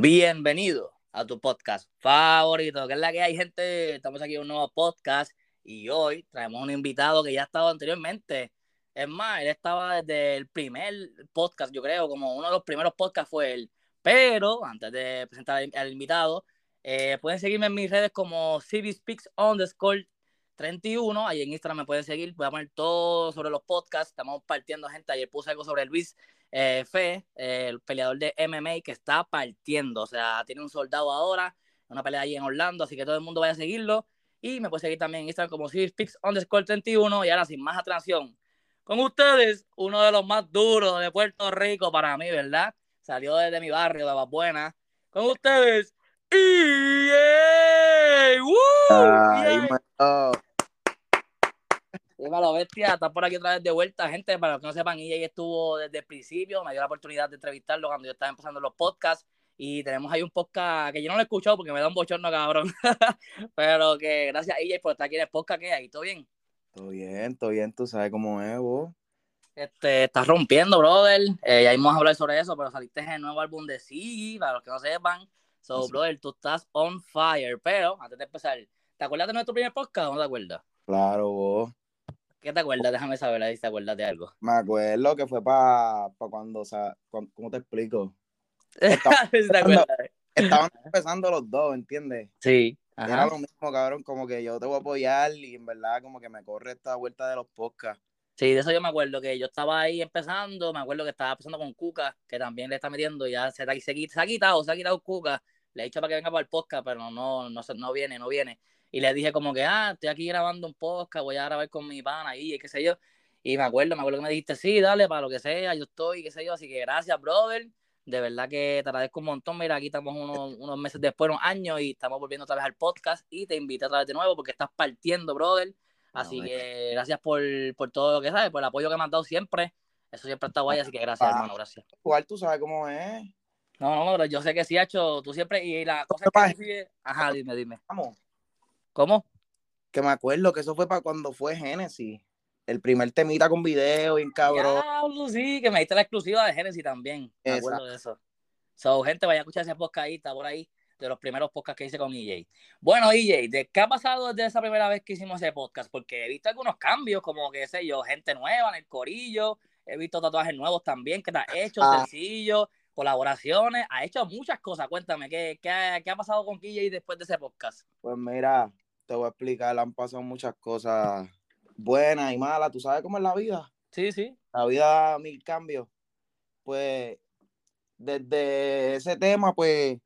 Bienvenido a tu podcast favorito, que es la que hay, gente. Estamos aquí en un nuevo podcast y hoy traemos un invitado que ya ha estado anteriormente. Es más, él estaba desde el primer podcast, yo creo, como uno de los primeros podcasts fue él. Pero antes de presentar al, invitado, eh, pueden seguirme en mis redes como CBSpeaks underscore 31. Ahí en Instagram me pueden seguir. Voy a poner todo sobre los podcasts. Estamos partiendo gente. Ayer puse algo sobre Luis eh, Fe, el peleador de MMA que está partiendo. O sea, tiene un soldado ahora. Una pelea ahí en Orlando. Así que todo el mundo vaya a seguirlo. Y me puede seguir también en Instagram como CBSpeaks underscore 31. Y ahora sin más atracción. Con ustedes, uno de los más duros de Puerto Rico para mí, ¿verdad? Salió desde mi barrio de Buena. Con ustedes, EA. ¡Woo! Dímelo, bestia, está por aquí otra vez de vuelta, gente, para los que no sepan, EA estuvo desde el principio, me dio la oportunidad de entrevistarlo cuando yo estaba empezando los podcasts, y tenemos ahí un podcast que yo no lo he escuchado porque me da un bochorno, cabrón, pero que gracias a EA por estar aquí en el podcast, que ahí, ¿todo bien? Todo bien, todo bien, tú sabes cómo es, vos. Este, estás rompiendo, brother, eh, ya vamos a hablar sobre eso, pero saliste en el nuevo álbum de Siggy, para los que no sepan, so, brother, tú estás on fire, pero, antes de empezar, ¿te acuerdas de nuestro primer podcast o no te acuerdas? Claro, vos. ¿Qué te acuerdas? Déjame saber ahí si te acuerdas de algo. Me acuerdo que fue para pa cuando, o sea, ¿cómo te explico? Estaban, empezando los dos, ¿entiendes? Sí. Era lo mismo, cabrón, como que yo te voy a apoyar y en verdad como que me corre esta vuelta de los podcasts. Sí, de eso yo me acuerdo, que yo estaba ahí empezando, me acuerdo que estaba empezando con Cuca, que también le está metiendo, ya se, se, se ha quitado, se ha quitado Cuca, le he dicho para que venga para el podcast, pero no, no, no, no viene, no viene y le dije como que, ah, estoy aquí grabando un podcast, voy a grabar con mi pana ahí, y qué sé yo. Y me acuerdo, me acuerdo que me dijiste, sí, dale, para lo que sea, yo estoy, qué sé yo. Así que gracias, brother. De verdad que te agradezco un montón. Mira, aquí estamos unos, unos meses después, unos años, y estamos volviendo otra vez al podcast. Y te invito otra vez de nuevo porque estás partiendo, brother. Así que gracias por, por, todo lo que sabes, por el apoyo que me has dado siempre. Eso siempre está guay, así que gracias, ah, hermano, gracias. Igual tú sabes cómo es. No, no, yo sé que sí ha hecho, tú siempre, y la cosa que Ajá, dime, dime. Vamos. ¿Cómo? Que me acuerdo que eso fue para cuando fue Genesis. El primer temita con video, y cabrón. sí, que me diste la exclusiva de Genesis también. Me acuerdo de eso. So, gente, vaya a escuchar ese podcast ahí, está por ahí, de los primeros podcasts que hice con EJ. Bueno, EJ, ¿de qué ha pasado desde esa primera vez que hicimos ese podcast? Porque he visto algunos cambios, como que sé yo, gente nueva en el corillo, he visto tatuajes nuevos también que te has hecho, ah. sencillo, colaboraciones, ha hecho muchas cosas. Cuéntame, ¿qué, qué, ha pasado con EJ después de ese podcast? Pues mira, te voy a explicar, han pasado muchas cosas buenas y malas, tú sabes cómo es la vida. Sí, sí. La vida mil cambios. Pues desde ese tema, pues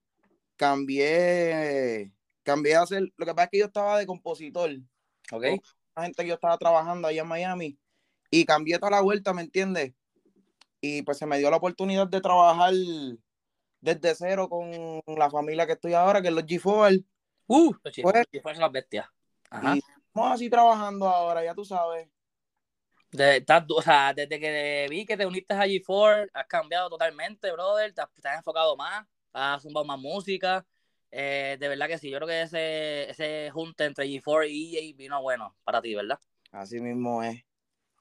cambié, cambié a hacer, lo que pasa es que yo estaba de compositor, ¿ok? La gente que yo estaba trabajando allá en Miami y cambié toda la vuelta, ¿me entiendes? Y pues se me dio la oportunidad de trabajar desde cero con la familia que estoy ahora, que es los G4 Uh, pues, las bestias. Y estamos así trabajando ahora, ya tú sabes. De, o sea, desde que vi que te uniste a G4, has cambiado totalmente, brother. Te has, enfocado más, has zumbado más música. Eh, de verdad que sí, yo creo que ese, ese junte entre G4 y EA vino bueno para ti, ¿verdad? Así mismo es.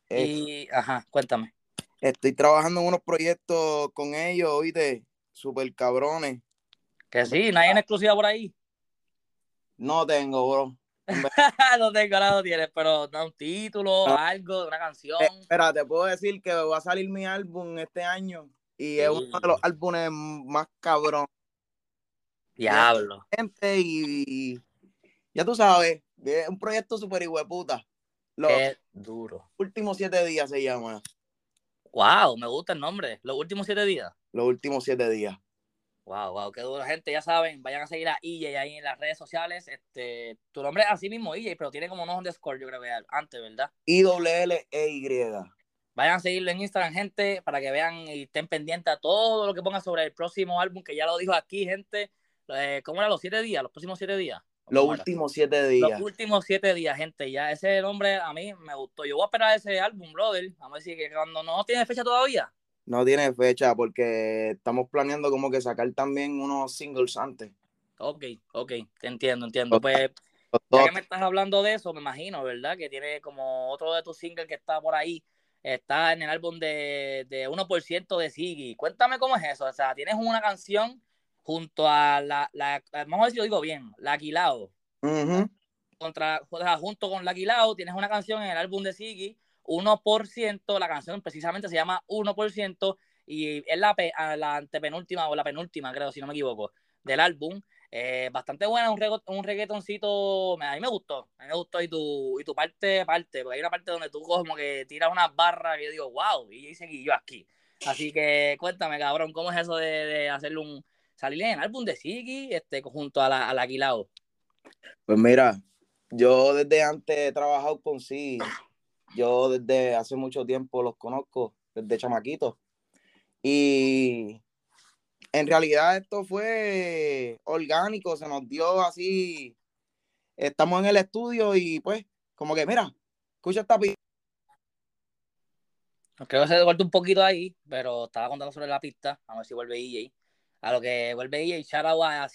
Y, ajá, cuéntame. Estoy trabajando en unos proyectos con ellos, oíste, super cabrones. Que sí, nadie en exclusiva por ahí. No tengo, bro. no tengo nada, no tienes, pero da un título, algo, una canción. Eh, espera, te puedo decir que va a salir mi álbum este año y es uno de los álbumes más cabrón. Diablo. Gente y, ya tú sabes, es un proyecto súper hueputa. Qué duro. Últimos siete días se llama. Wow, me gusta el nombre. Los últimos siete días. Los últimos siete días. Wow, wow, qué duro, gente. Ya saben, vayan a seguir a EJ ahí en las redes sociales. Este, tu nombre es así mismo EJ, pero tiene como unos underscore, yo creo que antes, ¿verdad? I-W-L-E-Y. Vayan a seguirlo en Instagram, gente, para que vean y estén pendientes a todo lo que ponga sobre el próximo álbum, que ya lo dijo aquí, gente. Eh, ¿Cómo era los siete días? ¿Los próximos siete días? Los últimos siete días. Los últimos siete días, gente. Ya ese nombre a mí me gustó. Yo voy a esperar ese álbum, brother. Vamos a decir que cuando no tiene fecha todavía, no tiene fecha porque estamos planeando como que sacar también unos singles antes. Ok, ok, te entiendo, entiendo. Pues ya que me estás hablando de eso, me imagino, ¿verdad? Que tiene como otro de tus singles que está por ahí, está en el álbum de, de 1% de Siggy. Cuéntame cómo es eso. O sea, tienes una canción junto a la, la, vamos a ver si lo digo bien, La Aquilao. Contra, junto con La Aquilao tienes una canción en el álbum de Siggy, 1%, la canción precisamente se llama 1% y es la, la antepenúltima o la penúltima, creo, si no me equivoco, del álbum. Eh, bastante buena, un, un reggaetoncito, a mí me gustó, a mí me gustó y tu, y tu parte, parte, porque hay una parte donde tú como que tiras unas barras y yo digo, wow, y seguí yo aquí. Así que cuéntame, cabrón, ¿cómo es eso de, hacerle un, salir en el álbum de Siggy este, junto a la, a? Pues mira, yo desde antes he trabajado con Siggy, yo desde hace mucho tiempo los conozco, desde chamaquito. Y en realidad esto fue orgánico, se nos dio así. Estamos en el estudio y pues, como que, mira, escucha esta pista. Creo que se cortó un poquito ahí, pero estaba contando sobre la pista. A ver si vuelve EJ. A lo que vuelve EJ, shout out a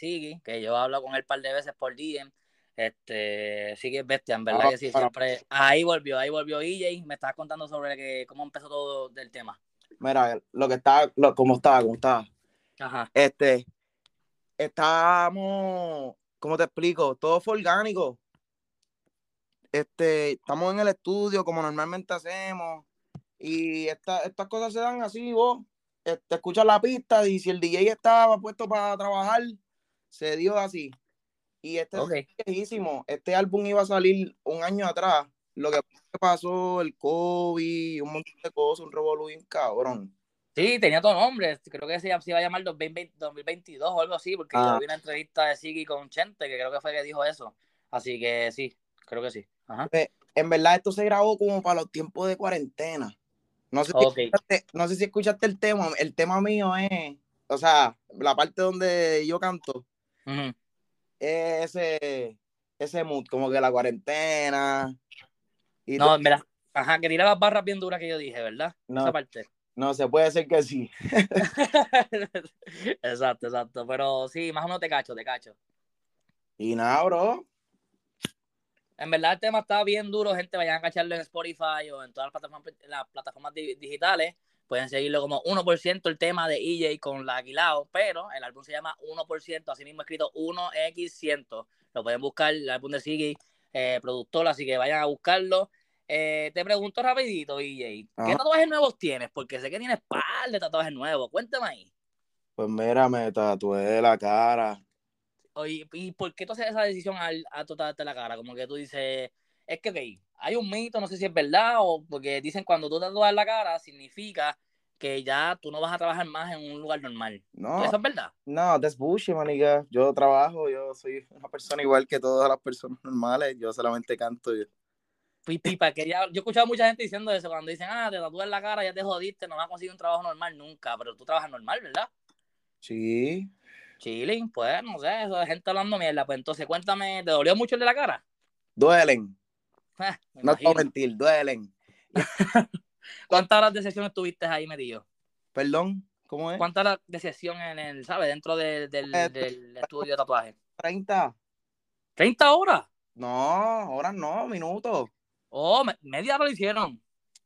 que yo hablo con él un par de veces por DM. Este, Sigi es bestia, en verdad ah, que sí, siempre. Ahí volvió, ahí volvió EJ. Me estaba contando sobre que, cómo empezó todo del tema. Mira, lo que está, lo, cómo estaba, cómo estaba. Ajá. Este, estamos, ¿cómo te explico? Todo fue orgánico. Este, estamos en el estudio como normalmente hacemos y estas cosas se dan así, vos este, escuchas la pista y si el DJ estaba puesto para trabajar, se dio así. Y este es viejísimo. Este álbum iba a salir un año atrás. Lo que pasó, el COVID, un montón de cosas, un revolú cabrón. Sí, tenía todo nombre. Creo que se iba a llamar 2022 o algo así, porque yo ah. vi una entrevista de Siggy con Chente, que creo que fue que dijo eso. Así que sí, creo que sí. Pues, en verdad, esto se grabó como para los tiempos de cuarentena. No sé, si escuchaste, no sé si escuchaste el tema. El tema mío es, o sea, la parte donde yo canto, ese, ese mood, como que la cuarentena. no, mira, ajá, que tira las barras bien duras que yo dije, ¿verdad? No, Esa parte. No, se puede ser que sí. exacto, exacto. Pero sí, más o menos te cacho, te cacho. Y nada, bro. En verdad el tema está bien duro, gente. Vayan a cacharlo en Spotify o en todas las plataformas, las plataformas digitales. Pueden seguirlo como 1% el tema de EJ con la Aguilao, pero el álbum se llama 1%, así mismo escrito 1x100. Lo pueden buscar, el álbum de Siggy, eh, productor, así que vayan a buscarlo. Eh, te pregunto rapidito, EJ, ¿qué tatuajes nuevos tienes? Porque sé que tienes par de tatuajes nuevos. Cuéntame ahí. Pues mira, me tatué la cara. Oye, ¿y por qué tú haces esa decisión al, a tatuarte la cara? Como que tú dices, es que hay un mito, no sé si es verdad, o porque dicen cuando tú tatuas la cara significa que ya tú no vas a trabajar más en un lugar normal. No. ¿Eso es verdad? No, that's bullshit, maniga. Yo trabajo, yo soy una persona igual que todas las personas normales, yo solamente canto. Yo pipa, que ya, yo he escuchado a mucha gente diciendo eso, cuando dicen, ah, te tatúas la cara, ya te jodiste, no vas a conseguir un trabajo normal nunca, pero tú trabajas normal, ¿verdad? Sí. Chilling, pues, no sé, eso de gente hablando mierda, pues entonces cuéntame, ¿te dolió mucho el de la cara? Duelen. No te a mentir, duelen. ¿Cuántas horas de sesión estuviste ahí metido? Perdón, ¿cómo es? ¿Cuántas horas de sesión en el, ¿sabes? Dentro del, eh, del estudio de tatuaje. 30. ¿30 horas? No, horas no, minutos. Oh, media hora lo hicieron.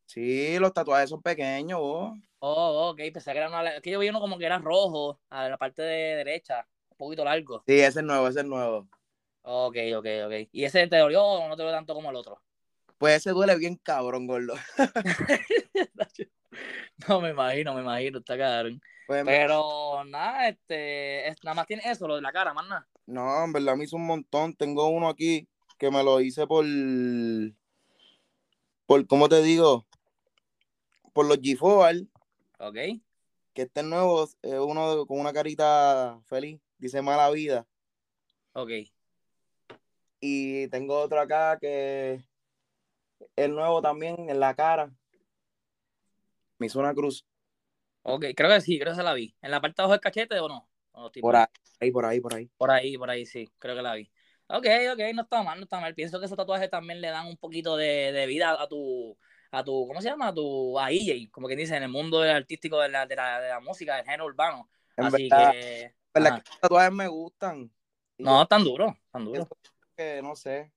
Sí, los tatuajes son pequeños, vos. Oh, ok, pensé que era una... que yo vi uno como que era rojo, a la parte de derecha, un poquito largo. Sí, ese es nuevo, ese es nuevo. Ok, ok, ok. ¿Y ese te dolió o no te dolió tanto como el otro? Pues ese duele bien cabrón, gordo. no, me imagino, me imagino, está cabrón. Pues Pero nada, este, nada más tiene eso, lo de la cara, más nada. No, en verdad me hizo un montón. Tengo uno aquí que me lo hice por por, ¿cómo te digo? Por los g Ok. Que este nuevo es uno con una carita feliz, dice mala vida. Ok. Y tengo otro acá que es nuevo también en la cara. Me hizo una cruz. Ok, creo que sí, creo que se la vi. ¿En la parte de abajo del cachete o no? por ahí, por ahí, por ahí. Por ahí, por ahí, sí, creo que la vi. Ok, ok, no está mal, no está mal. Pienso que esos tatuajes también le dan un poquito de, vida a tu, a tu, ¿cómo se llama? A tu, a EJ, como quien dice, en el mundo artístico de la, de la, de la música, del género urbano. Así que... los tatuajes me gustan. No, tan duro, tan duro. Que no sé.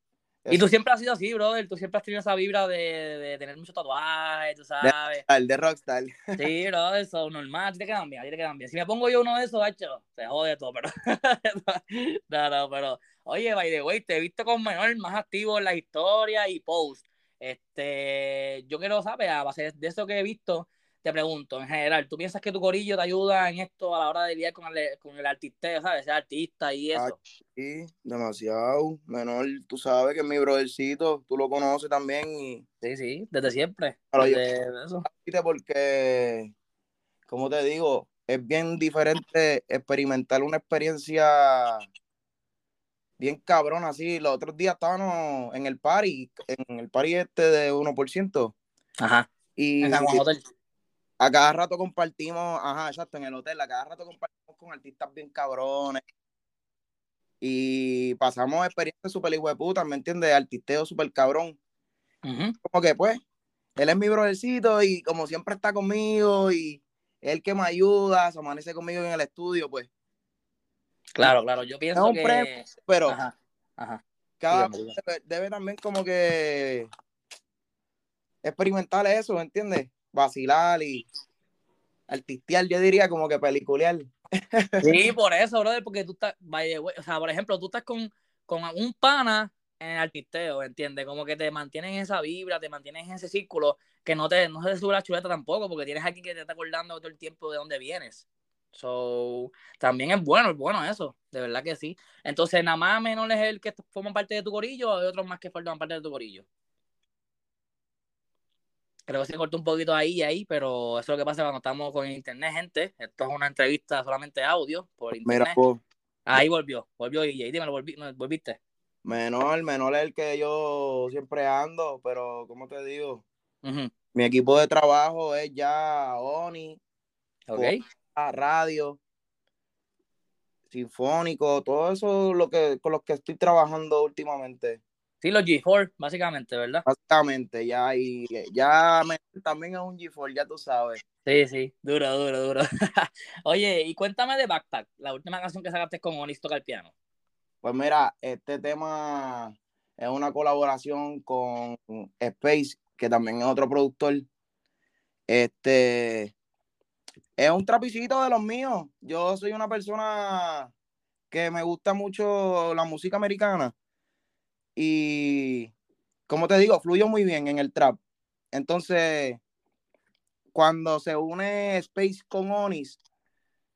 Y tú siempre has sido así, brother. Tú siempre has tenido esa vibra de, de tener mucho tatuaje, tú sabes. El de rockstar. Sí, brother, eso es normal. Tiene que cambiar, tiene que cambiar. Si me pongo yo uno de esos, hecho, se jode todo, pero. no, no, pero. Oye, by the way, te he visto con menor más activo en la historia y post. Este, yo quiero saber, a base de eso que he visto, te pregunto, en general, ¿tú piensas que tu corillo te ayuda en esto a la hora de lidiar con el, con el artista, ¿sabes? Ser artista y eso. sí, demasiado. Menor, tú sabes que es mi brothercito, tú lo conoces también y... Sí, sí, desde siempre. desde eso. Porque, como te digo, es bien diferente experimentar una experiencia bien cabrón así. Los otros días estábamos en el party, en el party este de 1%. Ajá. Y, en Hotel a cada rato compartimos, ajá, exacto, en el hotel, a cada rato compartimos con artistas bien cabrones. Y pasamos experiencias súper puta, ¿me entiendes? Artisteo súper cabrón. Como que pues, él es mi brothercito y como siempre está conmigo y él que me ayuda, se amanece conmigo en el estudio, pues. Claro, claro, yo pienso que... pero ajá, ajá. cada debe, debe, también como que experimentar eso, ¿me entiendes? Vacilar y artistear, yo diría como que peliculear. Sí, por eso, brother, porque tú estás, o sea, por ejemplo, tú estás con, con un pana en el artisteo, ¿entiendes? Como que te mantienen en esa vibra, te mantienes en ese círculo, que no te, no se sube la chuleta tampoco, porque tienes aquí que te está acordando todo el tiempo de dónde vienes. So, también es bueno, es bueno eso, de verdad que sí. Entonces, nada más menos es el que forma parte de tu corillo o hay otros más que forman parte de tu corillo. Creo que se cortó un poquito ahí y ahí, pero eso es lo que pasa cuando estamos con internet, gente. Esto es una entrevista solamente audio por internet. Mira, Ahí volvió, volvió y ahí me lo volviste. Menor, menor es el que yo siempre ando, pero como te digo, mi equipo de trabajo es ya ONI, okay. radio, sinfónico, todo eso lo que, con los que estoy trabajando últimamente. Sí, los G4, básicamente, ¿verdad? Básicamente, ya, y ya también es un G4, ya tú sabes. Sí, sí, duro, duro, duro. Oye, y cuéntame de Backpack, la última canción que sacaste con Onis toca el piano. Pues mira, este tema es una colaboración con Space, que también es otro productor. Este es un trapicito de los míos. Yo soy una persona que me gusta mucho la música americana y, como te digo, fluyo muy bien en el trap. Entonces, cuando se une Space con Onis,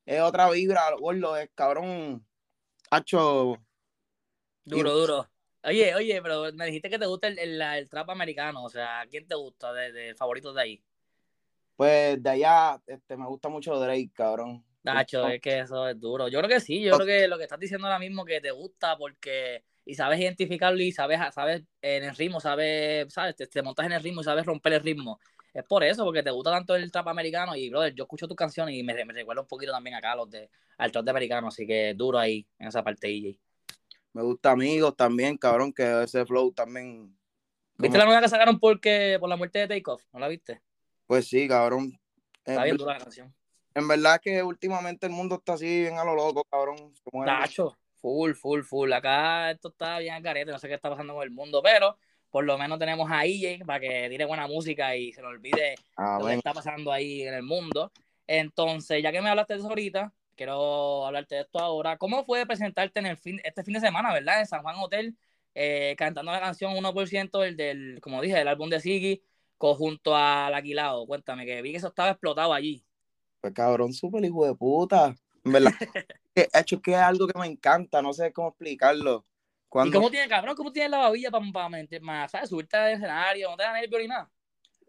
es otra vibra, gordo, es cabrón, hacho. Duro, duro. Oye, oye, pero me dijiste que te gusta el, trap americano, o sea, ¿quién te gusta de, de favoritos de ahí? Pues de allá, este, me gusta mucho Drake, cabrón. Nacho, es que eso es duro. Yo creo que sí, yo creo que lo que estás diciendo ahora mismo que te gusta porque y sabes identificarlo y sabes, sabes en el ritmo, sabes, sabes, te, montas en el ritmo y sabes romper el ritmo. Es por eso, porque te gusta tanto el trap americano y, brother, yo escucho tus canciones y me, me recuerda un poquito también acá a los de, al trap de americano, así que duro ahí, en esa parte, EJ. Me gusta Amigos también, cabrón, que ese flow también. ¿Viste la nueva que sacaron porque, por la muerte de Takeoff? ¿No la viste? Pues sí, cabrón. Está bien dura la canción. En verdad que últimamente el mundo está así bien a lo loco, cabrón. Tacho, Full, full, full. Acá esto está bien carete, no sé qué está pasando con el mundo, pero por lo menos tenemos a EJ para que tire buena música y se le olvide lo que está pasando ahí en el mundo. Entonces, ya que me hablaste de eso ahorita, quiero hablarte de esto ahora. ¿Cómo fue presentarte en el fin, este fin de semana, verdad? En San Juan Hotel, eh, cantando la canción 1%, el del, como dije, del álbum de Siggy, conjunto al Aquilado. Cuéntame, que vi que eso estaba explotado allí. Pues cabrón, súper hijo de puta. En verdad, he hecho que es algo que me encanta, no sé cómo explicarlo. ¿Y cómo tiene, cabrón? ¿Cómo tiene la babilla para, para más, ¿sabes? Subirte al escenario, no te da nervio ni nada.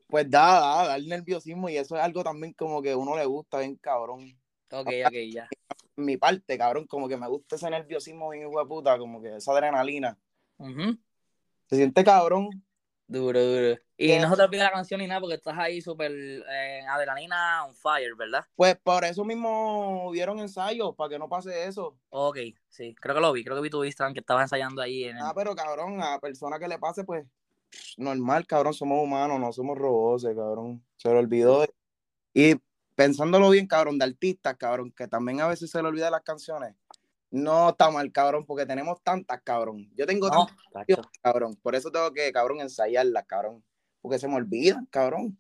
Pues da, da, da el nerviosismo y eso es algo también como que uno le gusta bien cabrón. Ok, ok, ya. Mi parte, cabrón, como que me gusta ese nerviosismo bien hijo de puta, como que esa adrenalina. Se siente cabrón. Duro, duro. Y no se te olvida la canción ni nada porque estás ahí súper eh, adrenalina on fire, ¿verdad? Pues por eso mismo hubieron ensayos, para que no pase eso. Ok, sí, creo que lo vi, creo que vi tu Instagram que estabas ensayando ahí. En Ah, pero cabrón, a persona que le pase, pues normal, cabrón, somos humanos, no somos robots, cabrón. Se lo olvidó. Y pensándolo bien, cabrón, de artistas, cabrón, que también a veces se le olvida las canciones. No está mal, cabrón, porque tenemos tantas, cabrón. Yo tengo No, tantas, cabrón. Por eso tengo que, cabrón, ensayarlas, cabrón. Porque se me olvidan, cabrón.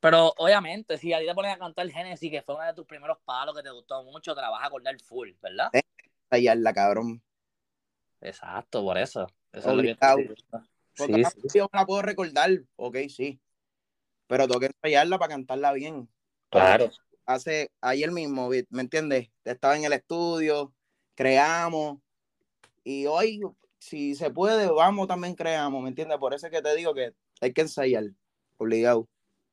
Pero obviamente, si a ti te ponen a cantar Genesis, que fue uno de tus primeros palos que te gustó mucho, te la vas a acordar full, ¿verdad? Sí. Ensayarla, cabrón. Exacto, por eso. Eso es lo que estoy. Porque Sí, la sí, canción la puedo recordar, ok, sí. Pero tengo que ensayarla para cantarla bien. claro. Hace ayer mismo, ¿me entiendes? Estaba en el estudio, creamos. Y hoy, si se puede, vamos también creamos, ¿me entiendes? Por eso es que te digo que hay que ensayar, obligado.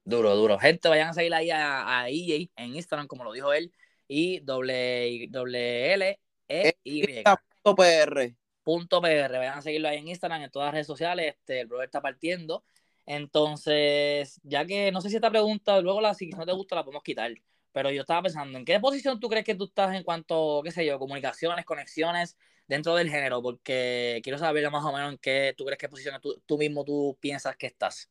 Duro, duro. Gente, vayan a seguir ahí a, a EJ en Instagram, como lo dijo él, y doble, doble L E Y. Punto PR. punto PR. Vayan a seguirlo ahí en Instagram, en todas las redes sociales. Este, el brother está partiendo. Entonces, ya que no sé si esta pregunta, luego la, si no te gusta, la podemos quitar. Pero yo estaba pensando, ¿en qué posición tú crees que tú estás en cuanto, qué sé yo, comunicaciones, conexiones dentro del género? Porque quiero saber más o menos en qué tú crees qué posición tú, tú mismo tú piensas que estás.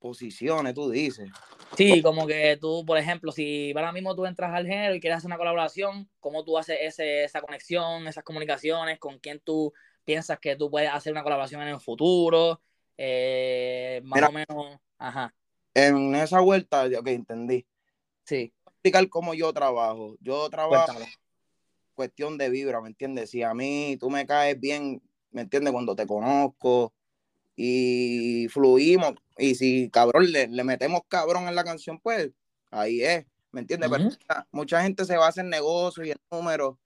Posiciones, tú dices. Sí, como que tú, por ejemplo, si ahora mismo tú entras al género y quieres hacer una colaboración, ¿cómo tú haces ese, esa conexión, esas comunicaciones? ¿Con quién tú piensas que tú puedes hacer una colaboración en el futuro? Eh, más Mira. o menos, ajá, En esa vuelta, ok, entendí. Sí, Explicar cómo yo trabajo. Yo trabajo cuéntamelo. cuestión de vibra, ¿me entiendes? Si a mí tú me caes bien, ¿me entiendes? Cuando te conozco y fluimos, y si cabrón le, le metemos cabrón en la canción, pues ahí es, ¿me entiendes? Pero mucha, mucha gente se basa en negocio y en números,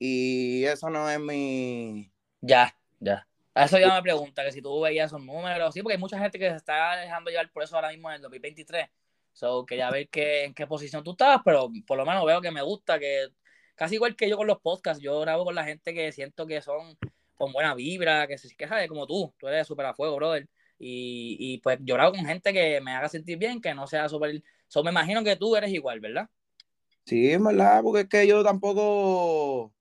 y eso no es mi... Ya, ya. A eso ya me pregunta, que si tú veías esos números, sí, porque hay mucha gente que se está dejando llevar por eso ahora mismo en el 2023. So, quería ver qué, en qué posición tú estabas, pero por lo menos veo que me gusta, que casi igual que yo con los podcasts, yo grabo con la gente que siento que son con buena vibra, que se queja de como tú, tú eres súper a brother. Y, y pues yo grabo con gente que me haga sentir bien, que no sea súper... So, me imagino que tú eres igual, ¿verdad? Sí, en verdad, porque es que yo tampoco...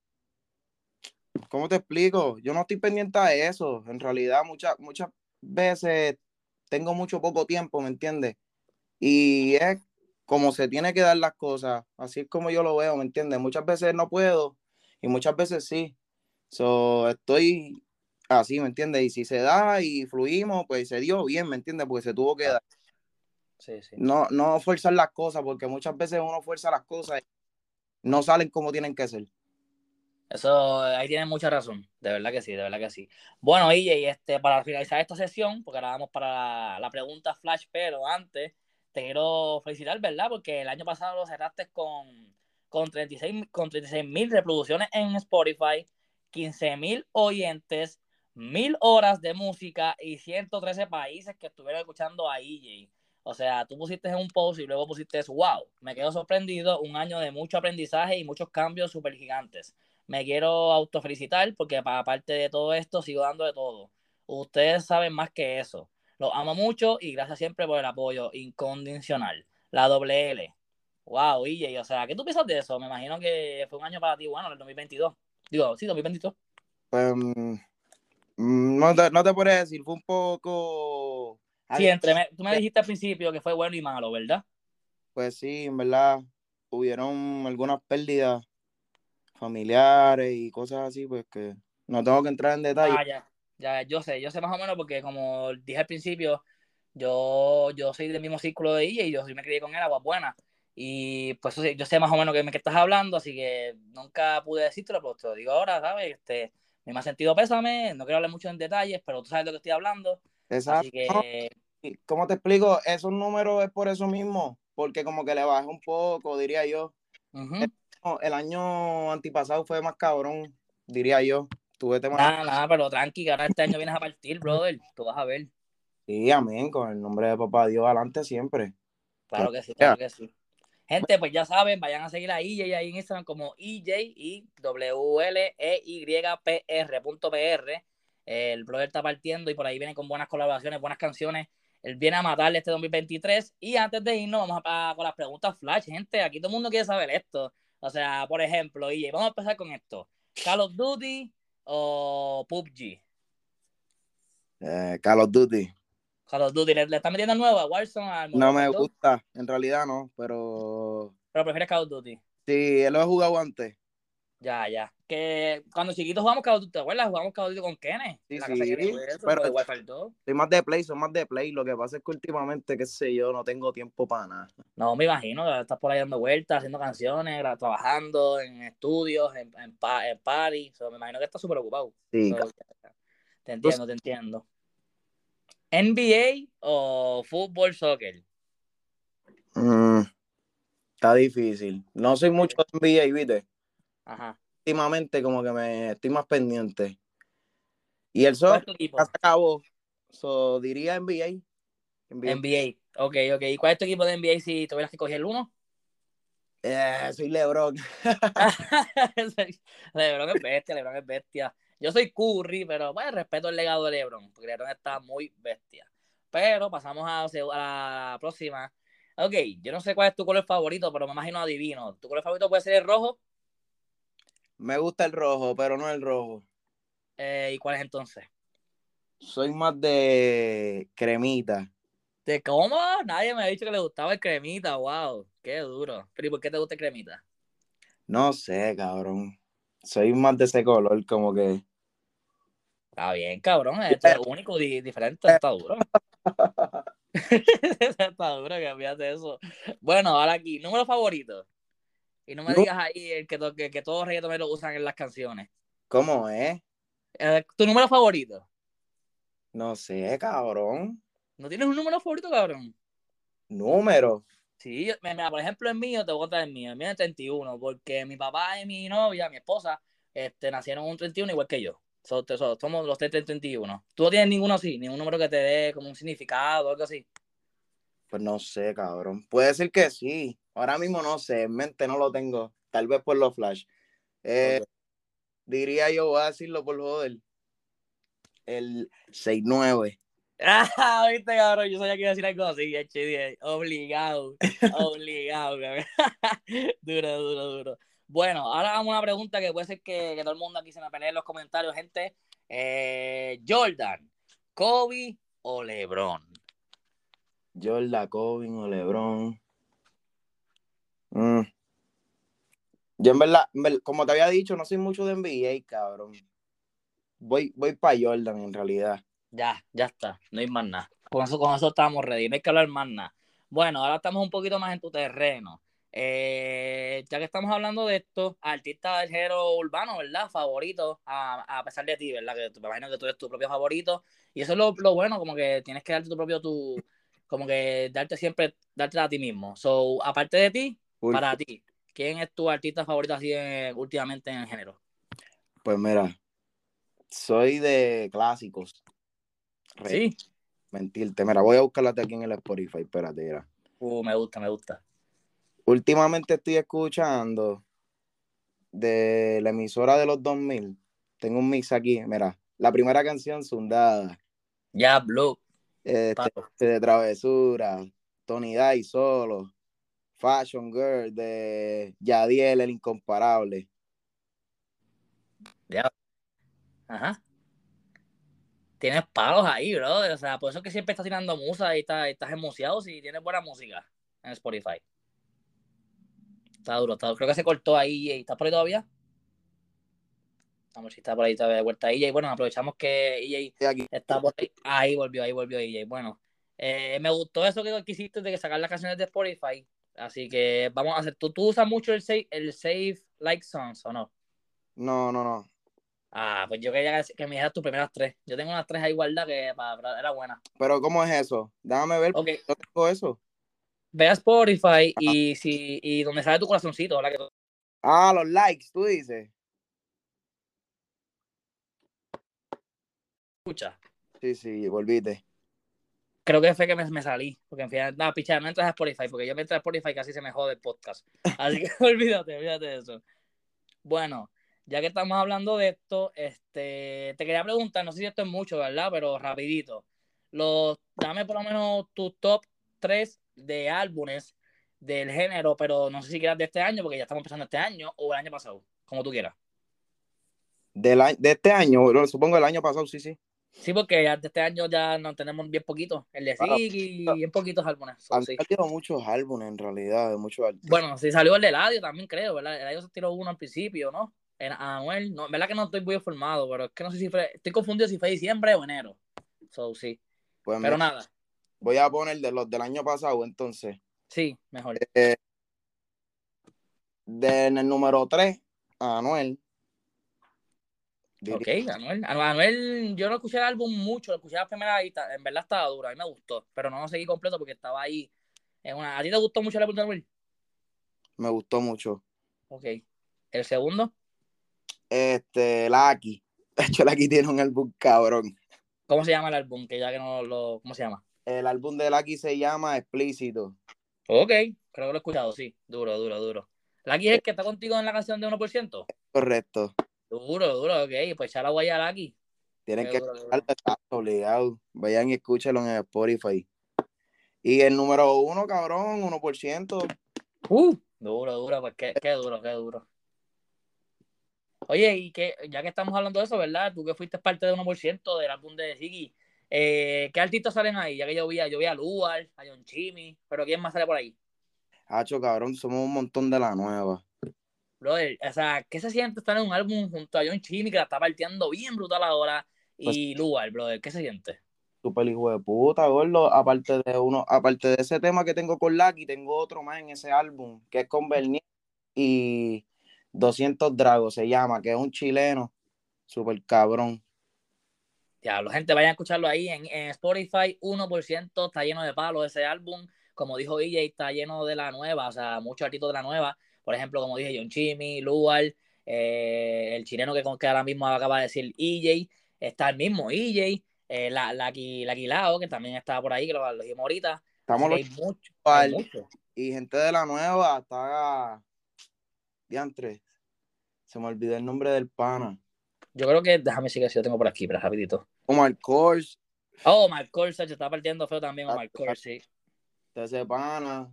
¿Cómo te explico? Yo no estoy pendiente a eso. En realidad, muchas, muchas veces tengo mucho poco tiempo, ¿me entiendes? Y es como se tiene que dar las cosas. Así es como yo lo veo, ¿me entiendes? Muchas veces no puedo y muchas veces sí. So, estoy así, ¿me entiendes? Y si se da y fluimos, pues se dio bien, ¿me entiendes? Porque se tuvo que dar. Sí, sí. No, no forzar las cosas, porque muchas veces uno fuerza las cosas y no salen como tienen que ser. Eso, ahí tienes mucha razón, de verdad que sí, de verdad que sí. Bueno, y este, para finalizar esta sesión, porque ahora vamos para la, la pregunta flash, pero antes te quiero felicitar, ¿verdad? Porque el año pasado lo cerraste con, con 36 con 36 mil reproducciones en Spotify, 15 mil oyentes, mil horas de música y 113 países que estuvieron escuchando a EJ. O sea, tú pusiste un post y luego pusiste wow, me quedo sorprendido, un año de mucho aprendizaje y muchos cambios súper gigantes me quiero autofelicitar porque aparte de todo esto sigo dando de todo. Ustedes saben más que eso. Los amo mucho y gracias siempre por el apoyo incondicional. La doble L. Wow, EJ, o sea, ¿qué tú piensas de eso? Me imagino que fue un año para ti bueno, el 2022. Digo, sí, 2022. Pues mm, no te, no te podría decir, fue un poco... Sí, entre me- tú me dijiste al principio que fue bueno y malo, ¿verdad? Pues sí, en verdad, hubieron algunas pérdidas familiares y cosas así, pues que no tengo que entrar en detalle. Ah, ya, yo sé, yo sé más o menos porque como dije al principio, yo, yo soy del mismo círculo de ella y yo me crié con él, agua buena. Y pues yo sé más o menos que me que estás hablando, así que nunca pude decírtelo, pero te lo digo ahora, ¿sabes? Este, me ha sentido pésame, no quiero hablar mucho en detalles, pero tú sabes de lo que estoy hablando. Exacto. Así que, ¿Cómo te explico? Esos números es por eso mismo, porque como que le bajé un poco, diría yo. No, El año antipasado fue más cabrón, diría yo. Nada, nada, pero tranqui, que ahora este año vienes a partir, brother, tú vas a ver. Sí, amén, con el nombre de papá Dios adelante siempre. Claro que sí, claro que sí. Gente, pues ya saben, vayan a seguir a EJ ahí en Instagram como EJ y WLEYPR.pr. El brother está partiendo y por ahí viene con buenas colaboraciones, buenas canciones. Él viene a matarle este 2023. Y antes de irnos, vamos a, con las preguntas flash, gente. Aquí todo el mundo quiere saber esto. O sea, por ejemplo, EJ, vamos a empezar con esto. Call of Duty o PUBG. Eh, Call of Duty. Call of Duty, ¿le, le está metiendo nuevo a Warzone? al No me Modern Warfare 2? gusta, en realidad no, pero Pero prefieres Call of Duty. sí, lo he jugado antes. Ya, ya. Que cuando chiquitos jugamos Call of Duty, ¿te acuerdas? Jugamos Call of Duty con Kenneth. Sí, la sí, casa pues, eso, pero- pues, Warfare 2. Soy más de play, soy más de play. Lo que pasa es que últimamente, qué sé yo, no tengo tiempo para nada. No, me imagino, que estás por ahí dando vueltas, haciendo canciones, trabajando en estudios, en, en, pa- en party. So, me imagino que estás súper ocupado. Sí, So, te entiendo, te entiendo. ¿NBA o fútbol, soccer? Mm, está difícil. No soy mucho NBA, ¿viste? Ajá. Últimamente como que me estoy más pendiente. Y el ¿Cuál sol acabó. So, diría NBA. NBA. NBA. Ok, ok. ¿Y cuál es tu equipo de NBA si tuvieras que coger uno? Eh, soy LeBron. Lebron es bestia, Lebron es bestia. Yo soy Curry, pero bueno, respeto el legado de Lebron, porque Lebron está muy bestia. Pero pasamos a, a la próxima. Ok, yo no sé cuál es tu color favorito, pero me imagino adivino. ¿Tu color favorito puede ser el rojo? Me gusta el rojo, pero no el rojo. Eh, ¿Y cuál es entonces? Soy más de cremita. ¿De cómo? Nadie me ha dicho que le gustaba el cremita, wow, qué duro. Pero ¿y por qué te gusta el cremita? No sé, cabrón. Soy más de ese color, como que. Está bien, cabrón, esto es único, di- diferente, está duro. está duro, que fíjate eso. Bueno, ahora aquí, número favorito. Y no me No. digas ahí el que, to- que, que todos los reggaetoneros usan en las canciones. ¿Cómo es? Eh, ¿Tu número favorito? No sé, cabrón. ¿No tienes un número favorito, cabrón? Número. Sí, mira, por ejemplo, el mío, te voy a contar el mío. El mío es 31, porque mi papá y mi novia, mi esposa, este, nacieron un 31 igual que yo. So- so- somos los tres del 31. ¿Tú no tienes ninguno así? ¿Ningún número que te dé como un significado o algo así? Pues no sé, cabrón. Puede ser que sí. Ahora mismo no sé, en mente no lo tengo. Tal vez por los flash. Eh. Diría yo, voy a decirlo por joder. El 6-9. Ah, viste, cabrón, yo sabía que iba a decir algo así, HD, obligado, obligado, cabrón. duro, duro, duro. Bueno, ahora vamos a una pregunta que puede ser que, que todo el mundo aquí se me pelee en los comentarios, gente. Eh, Jordan, Kobe o LeBron. Jordan, Kobe o LeBron. Mm. Yo en verdad, como te había dicho, no soy mucho de NBA, cabrón. Voy, voy para Jordan en realidad. Ya, ya está, no hay más nada. Con eso, con eso estamos ready, no hay que hablar más nada. Bueno, ahora estamos un poquito más en tu terreno. Eh, ya que estamos hablando de esto, artista del género urbano, ¿verdad? Favorito, a, a pesar de ti, ¿verdad? Que me imagino que tú eres tu propio favorito. Y eso es lo, lo bueno, como que tienes que darte tu propio, tu, como que darte siempre, darte a ti mismo. So, aparte de ti, Para ti, ¿quién es tu artista favorito así en- últimamente en el género? Pues mira, soy de clásicos. Re- Sí. Mentirte. Mira, voy a buscarlas de aquí en el Spotify. Espérate, mira. Uh, me gusta, me gusta. Últimamente estoy escuchando de la emisora de los 2000. Tengo un mix aquí. Mira, la primera canción, Sundada. Ya, Blue. Este, de Travesura. Tony Day solo. Fashion Girl de Yadiel, el incomparable. Ajá. Tienes palos ahí, bro. O sea, por eso es que siempre estás tirando musa y estás, estás emocionado si tienes buena música en Spotify. Está duro, está duro. Creo que se cortó ahí. ¿Estás por ahí todavía? Vamos, si está por ahí todavía de vuelta EJ. Bueno, aprovechamos que EJ está por ahí. Ahí volvió, ahí volvió EJ. Bueno, eh, me gustó eso que, que hiciste de que sacar las canciones de Spotify. Así que vamos a hacer. ¿Tú, tú usas mucho el save, el save like songs o no? No, no, no. Ah, pues yo quería que me dijeras tus primeras tres. Yo tengo unas tres ahí guardadas que para, era buena. Pero ¿cómo es eso? Déjame ver. Ok, Yo tengo eso. ve a Spotify y si y donde sale tu corazoncito, tú Ah, los likes, tú dices. escuchas. Sí, sí, volviste. Creo que fue que me, salí. Porque en fin, no, picha, no entras a Spotify, porque yo me entro a Spotify casi se me jode el podcast. Así que olvídate, olvídate de eso. Bueno, ya que estamos hablando de esto, este, te quería preguntar, no sé si esto es mucho, ¿verdad? Pero rapidito. Los, dame por lo menos tu top 3 de álbumes del género, pero no sé si quieras de este año, porque ya estamos empezando este año, o el año pasado, como tú quieras. Del de este año, supongo el año pasado, sí, sí. Sí, porque ya de este año ya no tenemos bien poquito. El de Claro. Sig y bien poquitos álbumes. so, Han sí. salido muchos álbumes en realidad, de muchos artistas. Bueno, sí salió el de Eladio también, creo, ¿verdad? Eladio se tiró uno al principio, ¿no? En Anuel, no, verdad que no estoy muy informado, pero es que no sé si fue, estoy confundido si fue diciembre o enero. So, sí. Pues Pero mira, nada, voy a poner de los del año pasado, entonces. sí, mejor. Eh, de, en el número 3, Anuel. Ok, Anuel. Anu- Anuel, yo no escuché el álbum mucho, lo escuché la primera en verdad estaba duro, a mí me gustó, pero no lo seguí completo porque estaba ahí en una... ¿A ti te gustó mucho el álbum de Anuel? Me gustó mucho. Ok. ¿El segundo? Este, Lucky. De hecho, Lucky tiene un álbum cabrón. ¿Cómo se llama el álbum? Que ya que no lo... ¿Cómo se llama? El álbum de Lucky se llama Explícito. Ok, creo que lo he escuchado, sí. Duro, duro, duro. ¿Lucky es el que está contigo en la canción de 1%? Correcto. Duro, duro, ok. Pues echar la guaya a Lucky. Tienen que escucharlo, obligado. Vayan y escúchenlo en Spotify. Y el número uno, cabrón, 1%. Uh, duro, duro, pues qué, qué duro, qué duro. Oye, y que ya que estamos hablando de eso, ¿verdad? Tú que fuiste parte de 1% del álbum de Ziggy, eh, ¿qué artistas salen ahí? Ya que yo vi, a- yo vi a Luar, a John Chimmy, pero ¿quién más sale por ahí? Hacho, cabrón, somos un montón de la nueva. Brother, o sea, ¿qué se siente estar en un álbum junto a John Chimmy que la está partiendo bien brutal ahora? Y Luar, brother, ¿qué se siente? Super hijo de puta, gordo. Aparte de uno, aparte de ese tema que tengo con Lucky, tengo otro más en ese álbum, que es con Bernier y 200 Dragos se llama, que es un chileno, super cabrón. Diablo, gente, vayan a escucharlo ahí en, en Spotify, 1% está lleno de palos ese álbum. Como dijo EJ, está lleno de la nueva, o sea, muchos artistas de la nueva. Por ejemplo, como dije, John Chimmy, Luar, eh, el chileno que, que ahora mismo acaba de decir EJ, está el mismo EJ, eh, la, la, la Quilao, que también está por ahí, que lo, lo dijimos ahorita. Estamos los hay mucho, hay al- mucho. y gente de la nueva, está diantre. Se me olvidó el nombre del pana. Yo creo que, déjame que si lo tengo por aquí, pero rapidito. Omar Kors, Oh, Mark Corsage está partiendo feo también, Mark Corsage. sí. de ese pana.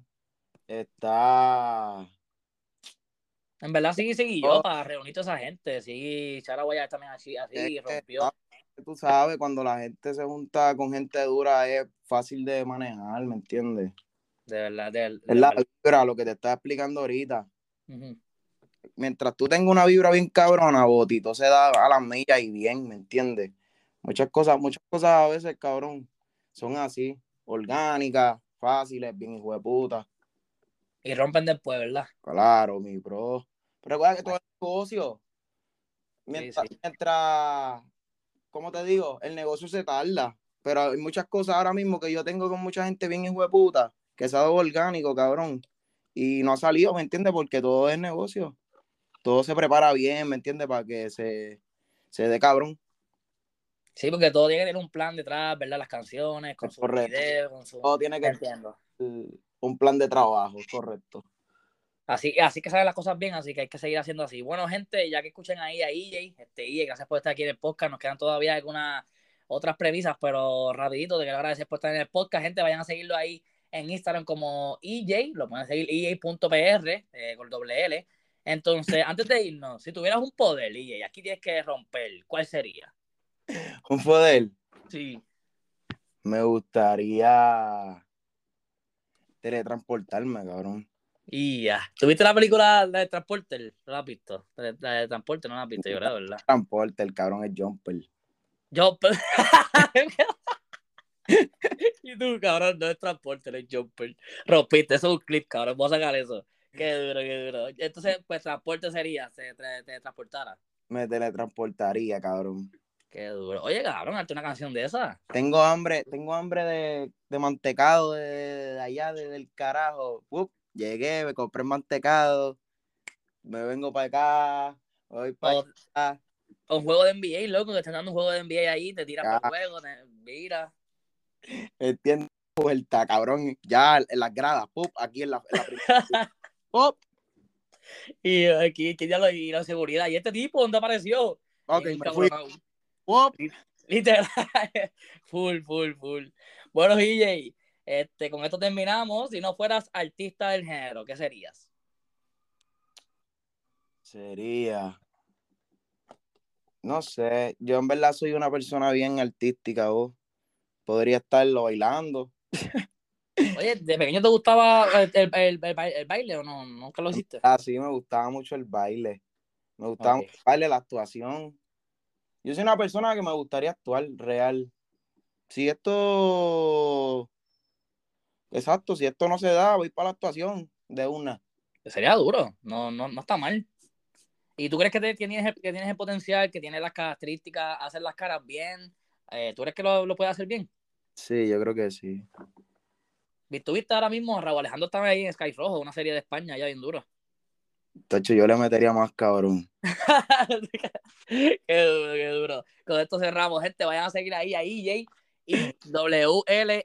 Está En verdad, sí, seguí yo Oh. para reunir toda esa gente. Sí, Chara Guayar también así, así Es rompió. tú sabes, cuando la gente se junta con gente dura es fácil de manejar, ¿me entiendes? De verdad, de, de Es la verdad. vibra, lo que te estaba explicando ahorita. Mientras tú tengas una vibra bien cabrona, Botito se da a las millas y bien, ¿me entiendes? Muchas cosas, muchas cosas a veces, cabrón, son así, orgánicas, fáciles, bien hijo de puta. Y rompen después, ¿verdad? Claro, mi bro. Pero recuerda que todo es negocio. Mientras, sí. mientras, ¿cómo te digo? El negocio se tarda. Pero hay muchas cosas ahora mismo que yo tengo con mucha gente bien hijo de puta, que es algo orgánico, cabrón. Y no ha salido, ¿me entiendes? Porque todo es negocio. Todo se prepara bien, ¿me entiendes? Para que se, se dé cabrón. Sí, porque todo tiene que tener un plan detrás, ¿verdad? Las canciones, con sus correcto. videos, con su... Todo tiene que tener un plan de trabajo, correcto. Así, así que salen las cosas bien, así que hay que seguir haciendo así. Bueno, gente, ya que escuchen ahí a EJ, este EJ, gracias por estar aquí en el podcast. Nos quedan todavía algunas otras premisas, pero rapidito, te quiero agradecer por estar en el podcast. Gente, vayan a seguirlo ahí en Instagram como EJ, lo pueden seguir EJ.pr eh, con doble L. Entonces, antes de irnos, si tuvieras un poder, EJ, aquí tienes que romper, ¿cuál sería? Un poder. Sí. Me gustaría teletransportarme, cabrón. Y ya. ¿Tuviste la película la de Transporter? ¿No la has visto? La de, la de Transporter no la has visto, yo creo, ¿verdad? Transporte, el cabrón es jumper. Yo. y tú, cabrón, no es Transporter, es Jumper. Rompiste, eso es un clip, cabrón. Voy a sacar eso. Qué duro, qué duro. Entonces, pues transporte sería, se te, te transportara. Me teletransportaría, cabrón. Qué duro. Oye, cabrón, hazte una canción de esa. Tengo hambre, tengo hambre de, de mantecado de, de allá, de- del carajo. Up, llegué, me compré mantecado, me vengo para acá, voy para O, allá. o un juego de NBA, loco, que están dando un juego de NBA ahí, te tiras Ya. para el juego, te mira. Entiendo, vuelta, cabrón. Ya en las gradas, pup, aquí en la, en la primera. Pup, Y aquí, que ya lo y la seguridad. ¿Y este tipo dónde apareció? ok, me fui. Pup. Literal. full, full, full. Bueno, DJ, este, con esto terminamos. Si no fueras artista del género, ¿qué serías? Sería. No sé, yo en verdad soy una persona bien artística, vos. Podría estarlo bailando. Oye, ¿de pequeño te gustaba el, el- el- el ba- el baile o no? ¿Nunca lo hiciste? Así me gustaba mucho el baile. Me gustaba okay. la actuación. Yo soy una persona que me gustaría actuar real. Si esto. Exacto, si esto no se da, voy para la actuación de una. Sería duro, no, no, no está mal. ¿Y tú crees que, te, tienes, que tienes el potencial, que tienes las características, hacer las caras bien? Eh, ¿Tú crees que lo, lo puedes hacer bien? Sí, yo creo que sí. ¿Tuviste ahora mismo? Raúl Alejandro estaba ahí en Sky Rojo, una serie de España ya bien duro. Tacho, yo le metería más cabrón. qué duro, qué duro. Con esto cerramos, gente. Vayan a seguir ahí a EJ y WLEY.pr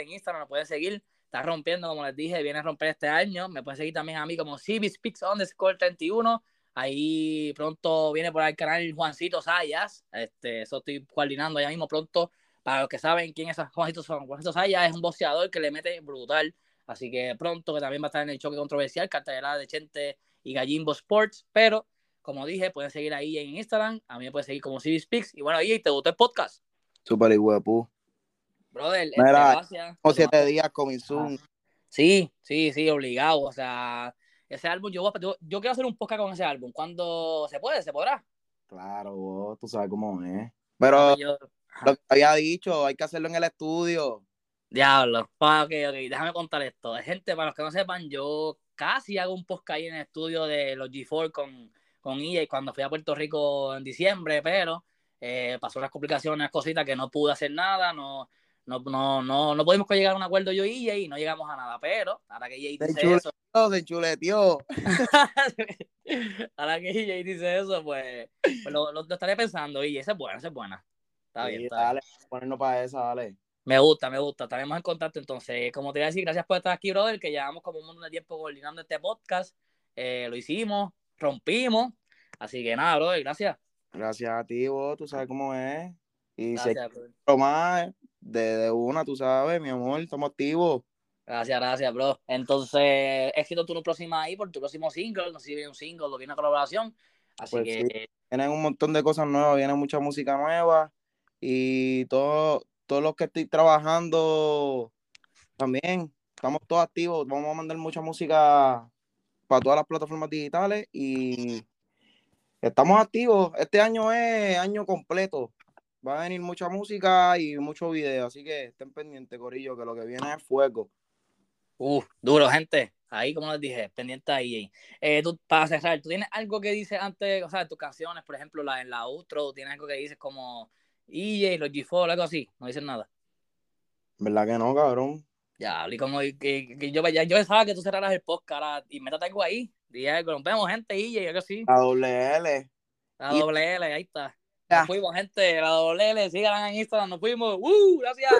en Instagram. Nos pueden seguir. Está rompiendo, como les dije, viene a romper este año. Me pueden seguir también a mí como CBSpeaks underscore 31. Ahí pronto viene por ahí el canal Juancito Sayas. Este, eso estoy coordinando ya mismo pronto. Para los que saben quién es Juancito, Juancito Sayas, es un boxeador que le mete brutal Así que pronto que también va a estar en el choque controversial, cartelera de Chente y Gallimbo Sports. Pero, como dije, pueden seguir ahí en Instagram. A mí me pueden seguir como Speaks. Y bueno, ahí te gustó el podcast. Super huepu. Brother, este, gracias. O siete días con Zoom. Sí, sí, sí, obligado. O sea, ese álbum, yo, yo, yo, quiero hacer un podcast con ese álbum. Cuando se puede, se podrá. Claro, vos, tú sabes cómo es. Pero lo que había dicho, hay que hacerlo en el estudio. Diablo. Ok, ok, déjame contar esto. Gente, para los que no sepan, yo casi hago un podcast ahí en el estudio de los G4 con, con EA cuando fui a Puerto Rico en diciembre, pero eh, pasó unas complicaciones, cositas que no pude hacer nada, no, no, no, no, no pudimos llegar a un acuerdo yo y EA y no llegamos a nada, pero ahora que EA dice eso. Se chuleteó. ahora que EA dice eso, pues, pues lo, lo, estaré pensando y esa es buena, esa es buena. Está bien. Está dale, ponernos para esa, dale. Me gusta, me gusta. Estaremos en contacto. Entonces, como te iba a decir, gracias por estar aquí, brother, que llevamos como un montón de tiempo coordinando este podcast. Eh, lo hicimos, rompimos. Así que nada, brother, gracias. Gracias a ti, vos, tú sabes cómo es. Y gracias, se más de, de, una, tú sabes, mi amor, estamos activos. Gracias, gracias, bro. Entonces, éxito tu próxima ahí por tu próximo single. No sé si viene un single o viene una colaboración. Así pues que. Vienen un montón de cosas nuevas, viene mucha música nueva y todo, todos los que estoy trabajando también, estamos todos activos, vamos a mandar mucha música para todas las plataformas digitales y estamos activos. Este año es año completo. Va a venir mucha música y mucho video, así que estén pendientes, Corillo, que lo que viene es fuego. Uh, duro, gente. Ahí, como les dije, pendiente ahí. Eh, tú, para cerrar, ¿tú tienes algo que dices antes, o sea, tus canciones, por ejemplo, la, en la outro, ¿tienes algo que dices como y los G4, algo así, no dicen nada. ¿Verdad que no, cabrón? Ya, y como que, yo, ya, yo pensaba que tú cerraras el podcast y métate algo ahí. Dije, rompemos gente, y algo así. La doble L. La doble L, ahí está. Nos fuimos, gente. La doble L, síganla en Instagram, nos fuimos. ¡Uh! Gracias.